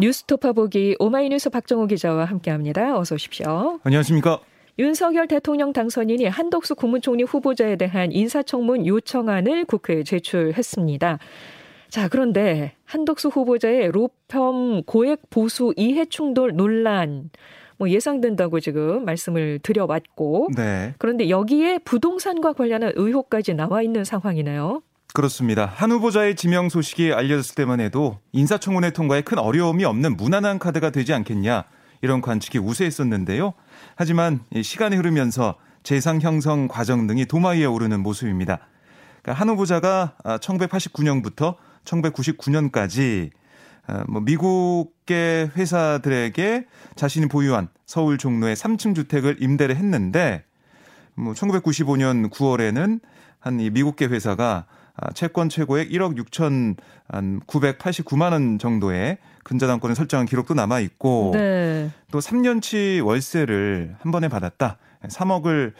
뉴스토파 보기 오마이뉴스 박정호 기자와 함께합니다. 어서 오십시오. 안녕하십니까? 윤석열 대통령 당선인이 한덕수 국무총리 후보자에 대한 인사청문 요청안을 국회에 제출했습니다. 자, 그런데 한덕수 후보자의 로펌 고액 보수 이해 충돌 논란 뭐 예상된다고 지금 말씀을 드려왔고 네. 그런데 여기에 부동산과 관련한 의혹까지 나와 있는 상황이네요. 그렇습니다. 한 후보자의 지명 소식이 알려졌을 때만 해도 인사청문회 통과에 큰 어려움이 없는 무난한 카드가 되지 않겠냐 이런 관측이 우세했었는데요. 하지만 시간이 흐르면서 재상 형성 과정 등이 도마 위에 오르는 모습입니다. 그러니까 한 후보자가 1989년부터 1999년까지 어, 뭐 미국계 회사들에게 자신이 보유한 서울 종로의 3층 주택을 임대를 했는데 뭐 1995년 9월에는 한 이 미국계 회사가 아, 채권 최고액 1억 6천 한 989만 원 정도의 근저당권을 설정한 기록도 남아 있고 네. 또 3년치 월세를 한 번에 받았다. 3억을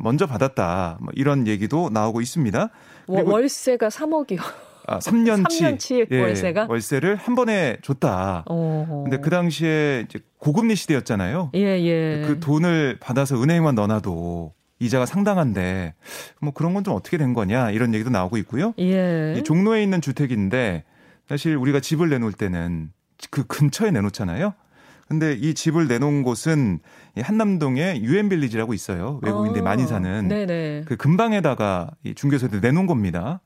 먼저 받았다. 뭐 이런 얘기도 나오고 있습니다. 월세가 3억이요. 아, 3년치, 3년치 예, 월세가 월세를 한 번에 줬다. 오. 근데 그 당시에 이제 고금리 시대였잖아요. 예, 예. 그 돈을 받아서 은행에만 넣어놔도 이자가 상당한데 뭐 그런 건 좀 어떻게 된 거냐 이런 얘기도 나오고 있고요. 예. 이 종로에 있는 주택인데 사실 우리가 집을 내놓을 때는 그 근처에 내놓잖아요. 근데 이 집을 내놓은 곳은 한남동에 유엔 빌리지라고 있어요. 외국인들이 어. 많이 사는 네네. 그 근방에다가 이 중개소들 내놓은 겁니다.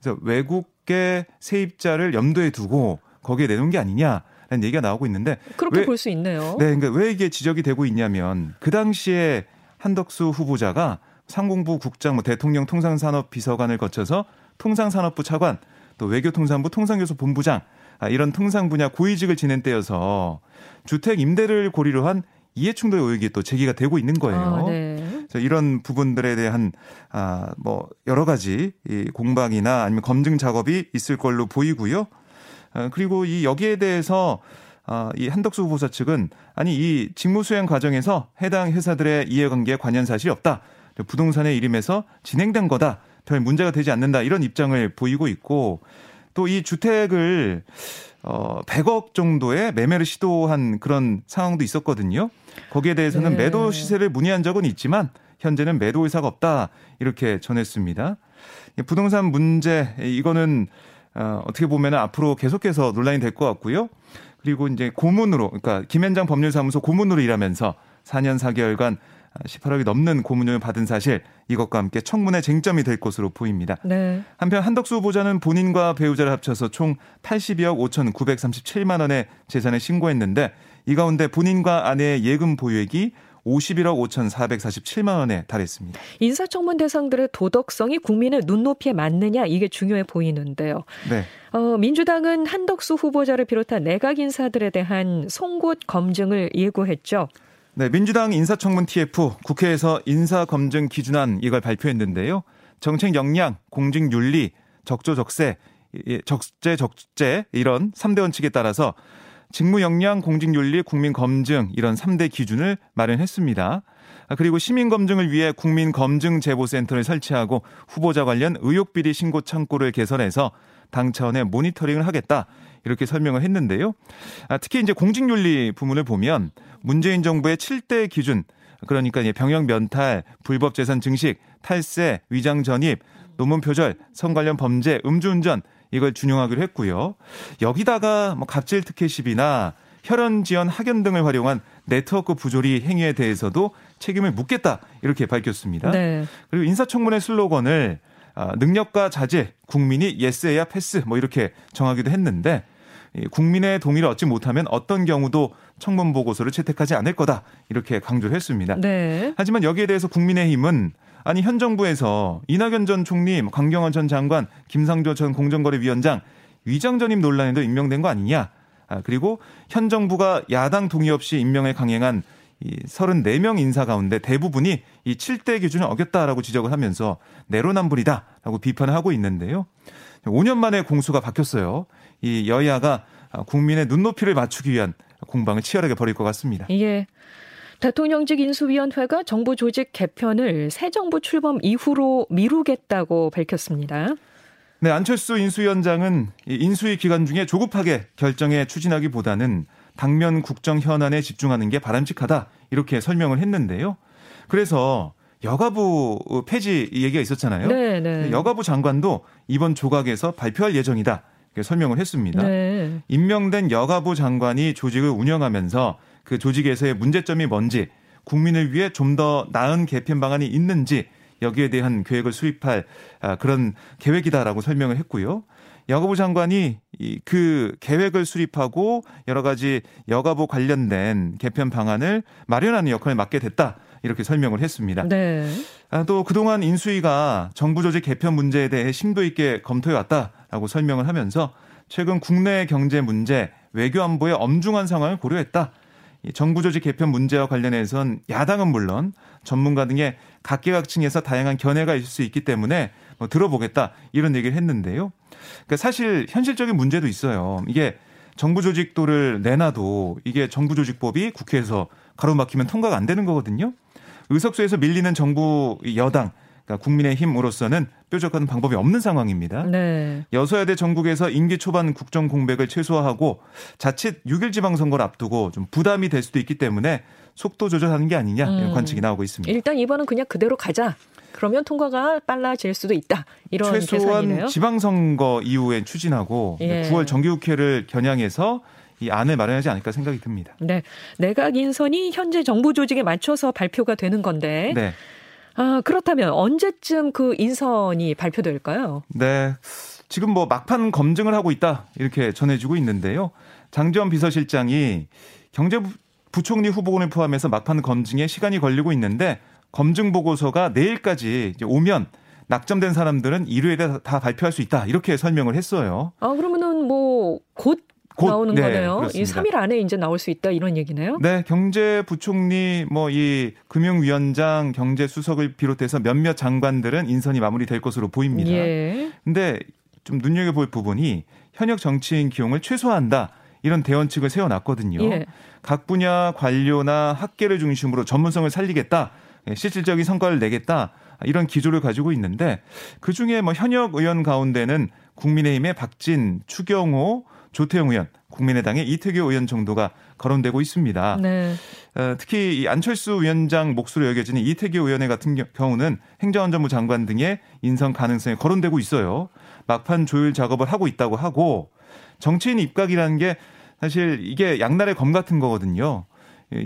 그래서 외국계 세입자를 염두에 두고 거기에 내놓은 게 아니냐 라는 얘기가 나오고 있는데 그렇게 볼 수 있네요. 네, 그러니까 왜 이게 지적이 되고 있냐면 그 당시에 한덕수 후보자가 상공부 국장, 뭐 대통령 통상산업 비서관을 거쳐서 통상산업부 차관, 또 외교통상부 통상교섭 본부장 아, 이런 통상 분야 고위직을 지낸 때여서 주택 임대를 고리로 한 이해충돌 의혹이 또 제기가 되고 있는 거예요. 아, 네. 이런 부분들에 대한 아, 뭐 여러 가지 이 공방이나 아니면 검증 작업이 있을 걸로 보이고요. 아, 그리고 이 여기에 대해서 아, 이 한덕수 후보자 측은 아니 이 직무 수행 과정에서 해당 회사들의 이해관계에 관련 사실이 없다. 부동산의 이름에서 진행된 거다. 별 문제가 되지 않는다. 이런 입장을 보이고 있고 또 이 주택을 어 100억 정도의 매매를 시도한 그런 상황도 있었거든요. 거기에 대해서는 네. 매도 시세를 문의한 적은 있지만 현재는 매도 의사가 없다 이렇게 전했습니다. 부동산 문제 이거는 어, 어떻게 보면 앞으로 계속해서 논란이 될 것 같고요. 그리고 이제 고문으로 그러니까 김현장 법률사무소 고문으로 일하면서 4년 4개월간 18억이 넘는 고문료를 받은 사실 이것과 함께 청문회 쟁점이 될 것으로 보입니다. 네. 한편 한덕수 후보자는 본인과 배우자를 합쳐서 총 82억 5,937만 원의 재산을 신고했는데 이 가운데 본인과 아내의 예금 보유액이 51억 5,447만 원에 달했습니다. 인사청문 대상들의 도덕성이 국민의 눈높이에 맞느냐 이게 중요해 보이는데요. 네. 어, 민주당은 한덕수 후보자를 비롯한 내각 인사들에 대한 송곳 검증을 예고했죠. 네, 민주당 인사청문 TF 국회에서 인사검증 기준안 이걸 발표했는데요. 정책 역량, 공직 윤리, 적조적세, 적재 적재 이런 3대 원칙에 따라서 직무 역량, 공직 윤리, 국민 검증 이런 3대 기준을 마련했습니다. 아, 그리고 시민 검증을 위해 국민 검증 제보 센터를 설치하고 후보자 관련 의혹 비리 신고 창구를 개설해서 당 차원의 모니터링을 하겠다. 이렇게 설명을 했는데요. 아, 특히 이제 공직윤리 부문을 보면 문재인 정부의 7대 기준 그러니까 병역 면탈, 불법 재산 증식, 탈세, 위장 전입, 논문 표절, 성 관련 범죄, 음주운전 이걸 준용하기로 했고요. 여기다가 뭐 갑질 특혜십이나 혈연 지연 학연 등을 활용한 네트워크 부조리 행위에 대해서도 책임을 묻겠다 이렇게 밝혔습니다. 네. 그리고 인사청문회 슬로건을 아, 능력과 자질, 국민이 예스해야 패스 뭐 이렇게 정하기도 했는데 국민의 동의를 얻지 못하면 어떤 경우도 청문 보고서를 채택하지 않을 거다 이렇게 강조를 했습니다. 네. 하지만 여기에 대해서 국민의힘은 아니 현 정부에서 이낙연 전 총리, 뭐 강경원 전 장관, 김상조 전 공정거래위원장 위장 전입 논란에도 임명된 거 아니냐? 아, 그리고 현 정부가 야당 동의 없이 임명을 강행한 이 34명 인사 가운데 대부분이 이 7대 기준을 어겼다라고 지적을 하면서 내로남불이다라고 비판을 하고 있는데요. 5년 만에 공수가 바뀌었어요. 이 여야가 국민의 눈높이를 맞추기 위한 공방을 치열하게 벌일 것 같습니다. 예. 대통령직 인수위원회가 정부 조직 개편을 새 정부 출범 이후로 미루겠다고 밝혔습니다. 네, 안철수 인수위원장은 인수위 기간 중에 조급하게 결정에 추진하기보다는 당면 국정 현안에 집중하는 게 바람직하다 이렇게 설명을 했는데요. 그래서 여가부 폐지 얘기가 있었잖아요. 네, 네. 여가부 장관도 이번 조각에서 발표할 예정이다. 설명을 했습니다. 네. 임명된 여가부 장관이 조직을 운영하면서 그 조직에서의 문제점이 뭔지 국민을 위해 좀 더 나은 개편 방안이 있는지 여기에 대한 계획을 수립할 아, 그런 계획이다라고 설명을 했고요. 여가부 장관이 그 계획을 수립하고 여러 가지 여가부 관련된 개편 방안을 마련하는 역할을 맡게 됐다. 이렇게 설명을 했습니다. 네. 아, 또 그동안 인수위가 정부 조직 개편 문제에 대해 심도 있게 검토해 왔다라고 설명을 하면서 최근 국내 경제 문제, 외교 안보의 엄중한 상황을 고려했다. 정부 조직 개편 문제와 관련해선 야당은 물론 전문가 등의 각계각층에서 다양한 견해가 있을 수 있기 때문에 뭐 들어보겠다 이런 얘기를 했는데요. 그러니까 사실 현실적인 문제도 있어요. 이게 정부 조직도를 내놔도 이게 정부 조직법이 국회에서 가로막히면 통과가 안 되는 거거든요. 의석수에서 밀리는 정부 여당 그러니까 국민의힘으로서는 뾰족한 방법이 없는 상황입니다. 네. 여소야대 전국에서 임기 초반 국정 공백을 최소화하고 자칫 6일 지방선거를 앞두고 좀 부담이 될 수도 있기 때문에 속도 조절하는 게 아니냐 이런 음. 관측이 나오고 있습니다. 일단 이번은 그냥 그대로 가자. 그러면 통과가 빨라질 수도 있다. 이런 최소한 계산이네요. 지방선거 이후에 추진하고 예. 9월 정기국회를 겨냥해서 이 안을 마련하지 않을까 생각이 듭니다. 네, 내각 인선이 현재 정부 조직에 맞춰서 발표가 되는 건데 네. 아, 그렇다면 언제쯤 그 인선이 발표될까요? 네. 지금 뭐 막판 검증을 하고 있다. 이렇게 전해지고 있는데요. 장지원 비서실장이 경제부총리 후보군을 포함해서 막판 검증에 시간이 걸리고 있는데 검증 보고서가 내일까지 오면 낙점된 사람들은 일요일에 다 발표할 수 있다. 이렇게 설명을 했어요. 아, 그러면은 뭐 곧 곧, 나오는 네, 거네요. 그렇습니다. 이 3일 안에 이제 나올 수 있다 이런 얘기네요. 네, 경제부총리 뭐 이 금융위원장, 경제수석을 비롯해서 몇몇 장관들은 인선이 마무리될 것으로 보입니다. 예. 근데 좀 눈여겨 볼 부분이 현역 정치인 기용을 최소화한다. 이런 대원칙을 세워놨거든요. 예. 각 분야 관료나 학계를 중심으로 전문성을 살리겠다. 예, 실질적인 성과를 내겠다. 이런 기조를 가지고 있는데 그 중에 뭐 현역 의원 가운데는 국민의힘의 박진, 추경호, 조태영 의원, 국민의당의 이태규 의원 정도가 거론되고 있습니다. 네. 어, 특히 이 안철수 위원장 몫으로 여겨지는 이태규 의원의 같은 경우는 행정안전부 장관 등의 인선 가능성이 거론되고 있어요. 막판 조율 작업을 하고 있다고 하고 정치인 입각이라는 게 사실 이게 양날의 검 같은 거거든요.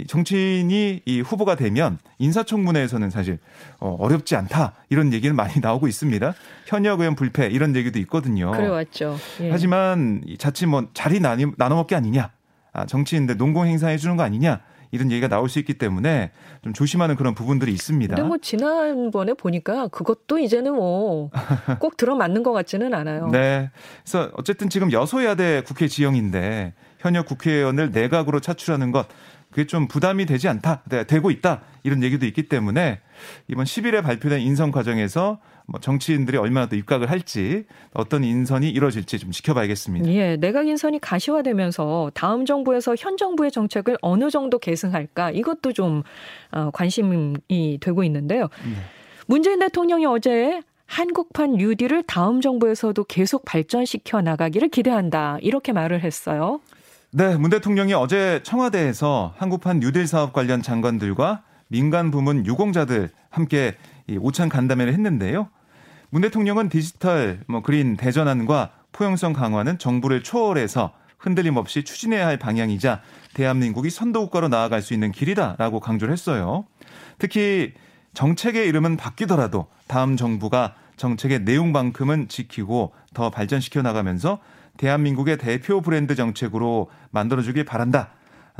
정치인이 이 후보가 되면 인사청문회에서는 사실 어, 어렵지 않다 이런 얘기는 많이 나오고 있습니다. 현역 의원 불패 이런 얘기도 있거든요. 그래 왔죠. 예. 하지만 자칫 뭐 자리 나눠 먹기 아니냐, 아, 정치인들 농공 행사해 주는 거 아니냐. 이런 얘기가 나올 수 있기 때문에 좀 조심하는 그런 부분들이 있습니다. 근데 뭐 지난번에 보니까 그것도 이제는 뭐 꼭 들어맞는 것 같지는 않아요. 네. 그래서 어쨌든 지금 여소야대 국회 지형인데 현역 국회의원을 내각으로 차출하는 것 그게 좀 부담이 되지 않다, 네, 되고 있다 이런 얘기도 있기 때문에 이번 10일에 발표된 인선 과정에서 뭐 정치인들이 얼마나 더 입각을 할지 어떤 인선이 이루어질지 좀 지켜봐야겠습니다. 예, 내각 인선이 가시화되면서 다음 정부에서 현 정부의 정책을 어느 정도 계승할까 이것도 좀 어, 관심이 되고 있는데요. 네. 문재인 대통령이 어제 한국판 뉴딜을 다음 정부에서도 계속 발전시켜 나가기를 기대한다 이렇게 말을 했어요. 네, 문 대통령이 어제 청와대에서 한국판 뉴딜 사업 관련 장관들과 민간 부문 유공자들 함께 이 오찬 간담회를 했는데요. 문 대통령은 디지털 뭐 그린 대전환과 포용성 강화는 정부를 초월해서 흔들림 없이 추진해야 할 방향이자 대한민국이 선도국가로 나아갈 수 있는 길이다라고 강조를 했어요. 특히 정책의 이름은 바뀌더라도 다음 정부가 정책의 내용만큼은 지키고 더 발전시켜 나가면서 대한민국의 대표 브랜드 정책으로 만들어주길 바란다.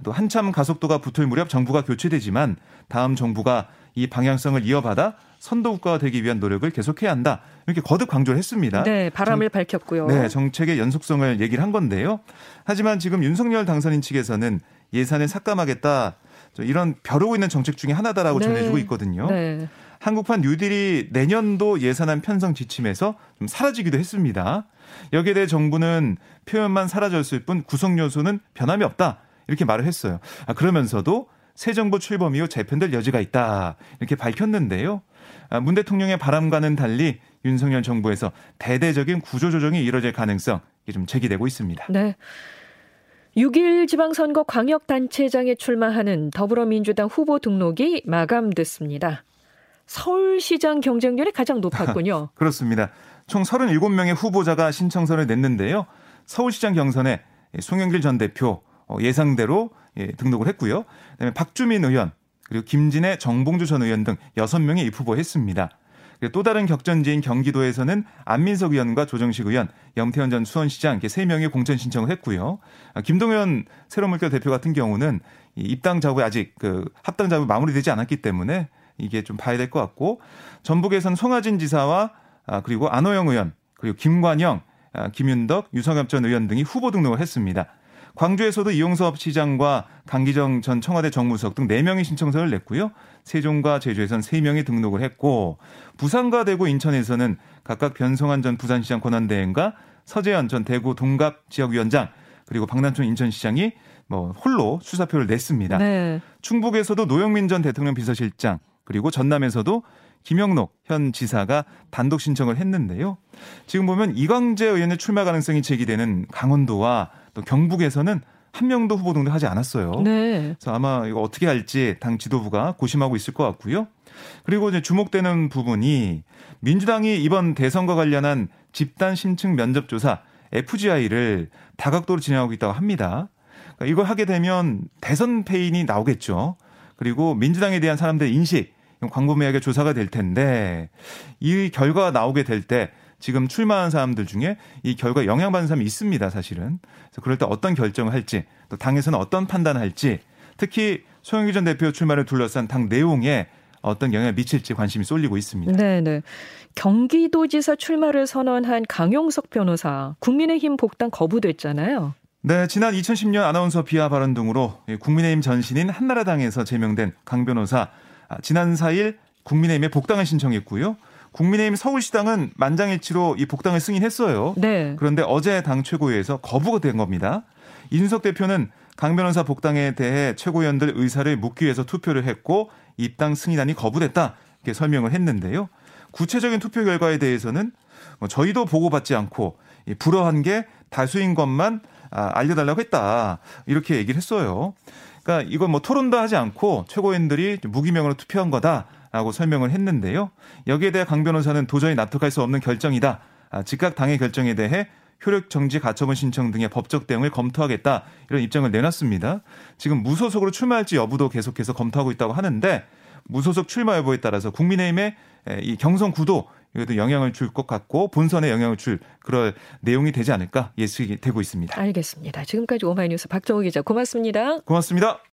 또 한참 가속도가 붙을 무렵 정부가 교체되지만 다음 정부가 이 방향성을 이어받아 선도국가가 되기 위한 노력을 계속해야 한다. 이렇게 거듭 강조를 했습니다. 네, 바람을 정, 밝혔고요. 네, 정책의 연속성을 얘기를 한 건데요. 하지만 지금 윤석열 당선인 측에서는 예산을 삭감하겠다. 이런 벼르고 있는 정책 중에 하나다라고 네. 전해주고 있거든요. 네. 한국판 뉴딜이 내년도 예산안 편성 지침에서 좀 사라지기도 했습니다. 여기에 대해 정부는 표현만 사라졌을 뿐 구성 요소는 변함이 없다. 이렇게 말을 했어요. 아, 그러면서도 새 정부 출범 이후 재편될 여지가 있다. 이렇게 밝혔는데요. 아, 문 대통령의 바람과는 달리 윤석열 정부에서 대대적인 구조조정이 이뤄질 가능성 좀 제기되고 있습니다. 네. 6일 지방선거 광역단체장에 출마하는 더불어민주당 후보 등록이 마감됐습니다. 서울시장 경쟁률이 가장 높았군요. 그렇습니다. 총 37명의 후보자가 신청서를 냈는데요. 서울시장 경선에 송영길 전 대표 어, 예상대로 예, 등록을 했고요. 그다음에 박주민 의원 그리고 김진애, 정봉주 전 의원 등 6명이 입후보했습니다. 또 다른 격전지인 경기도에서는 안민석 의원과 조정식 의원, 염태현 전 수원시장 이렇게 3명이 공천 신청을 했고요. 아, 김동연 새로물결 대표 같은 경우는 입당 작업이 아직 그 합당 작업이 마무리되지 않았기 때문에 이게 좀 봐야 될 것 같고 전북에서는 송하진 지사와 아, 그리고 안호영 의원 그리고 김관영, 아, 김윤덕, 유성엽 전 의원 등이 후보 등록을 했습니다. 광주에서도 이용섭 시장과 강기정 전 청와대 정무수석 등 4명이 신청서를 냈고요. 세종과 제주에선 3명이 등록을 했고 부산과 대구 인천에서는 각각 변성환 전 부산시장 권한대행과 서재현 전 대구 동갑 지역위원장 그리고 박남춘 인천시장이 뭐 홀로 수사표를 냈습니다. 네. 충북에서도 노영민 전 대통령 비서실장 그리고 전남에서도 김영록 현 지사가 단독 신청을 했는데요. 지금 보면 이광재 의원의 출마 가능성이 제기되는 강원도와 또 경북에서는 한 명도 후보 등록하지 않았어요. 네. 그래서 아마 이거 어떻게 할지 당 지도부가 고심하고 있을 것 같고요. 그리고 이제 주목되는 부분이 민주당이 이번 대선과 관련한 집단 심층 면접 조사 FGI를 다각도로 진행하고 있다고 합니다. 그러니까 이걸 하게 되면 대선 패인이 나오겠죠. 그리고 민주당에 대한 사람들의 인식 광범위하게 조사가 될 텐데 이 결과가 나오게 될 때 지금 출마한 사람들 중에 이 결과 영향받는 사람이 있습니다, 사실은. 그래서 그럴 때 어떤 결정을 할지, 또 당에서는 어떤 판단을 할지, 특히 소영기 전 대표 출마를 둘러싼 당 내용에 어떤 영향을 미칠지 관심이 쏠리고 있습니다. 네, 네. 경기도지사 출마를 선언한 강용석 변호사, 국민의힘 복당 거부됐잖아요. 네, 지난 2010년 아나운서 비하 발언 등으로 국민의힘 전신인 한나라당에서 제명된 강 변호사 아, 지난 4일 국민의힘에 복당을 신청했고요. 국민의힘 서울시당은 만장일치로 이 복당을 승인했어요. 네. 그런데 어제 당 최고위에서 거부가 된 겁니다. 이준석 대표는 강 변호사 복당에 대해 최고위원들 의사를 묻기 위해서 투표를 했고 입당 승인안이 거부됐다 이렇게 설명을 했는데요. 구체적인 투표 결과에 대해서는 뭐 저희도 보고받지 않고 불허한 게 다수인 것만 아, 알려달라고 했다 이렇게 얘기를 했어요. 그러니까 이건 뭐 토론도 하지 않고 최고위원들이 무기명으로 투표한 거다라고 설명을 했는데요. 여기에 대해 강 변호사는 도저히 납득할 수 없는 결정이다. 아, 즉각 당의 결정에 대해 효력 정지 가처분 신청 등의 법적 대응을 검토하겠다 이런 입장을 내놨습니다. 지금 무소속으로 출마할지 여부도 계속해서 검토하고 있다고 하는데 무소속 출마 여부에 따라서 국민의힘의 이 경선 구도 이것도 영향을 줄 것 같고 본선에 영향을 줄 그럴 내용이 되지 않을까 예측이 되고 있습니다. 알겠습니다. 지금까지 오마이뉴스 박정우 기자 고맙습니다. 고맙습니다.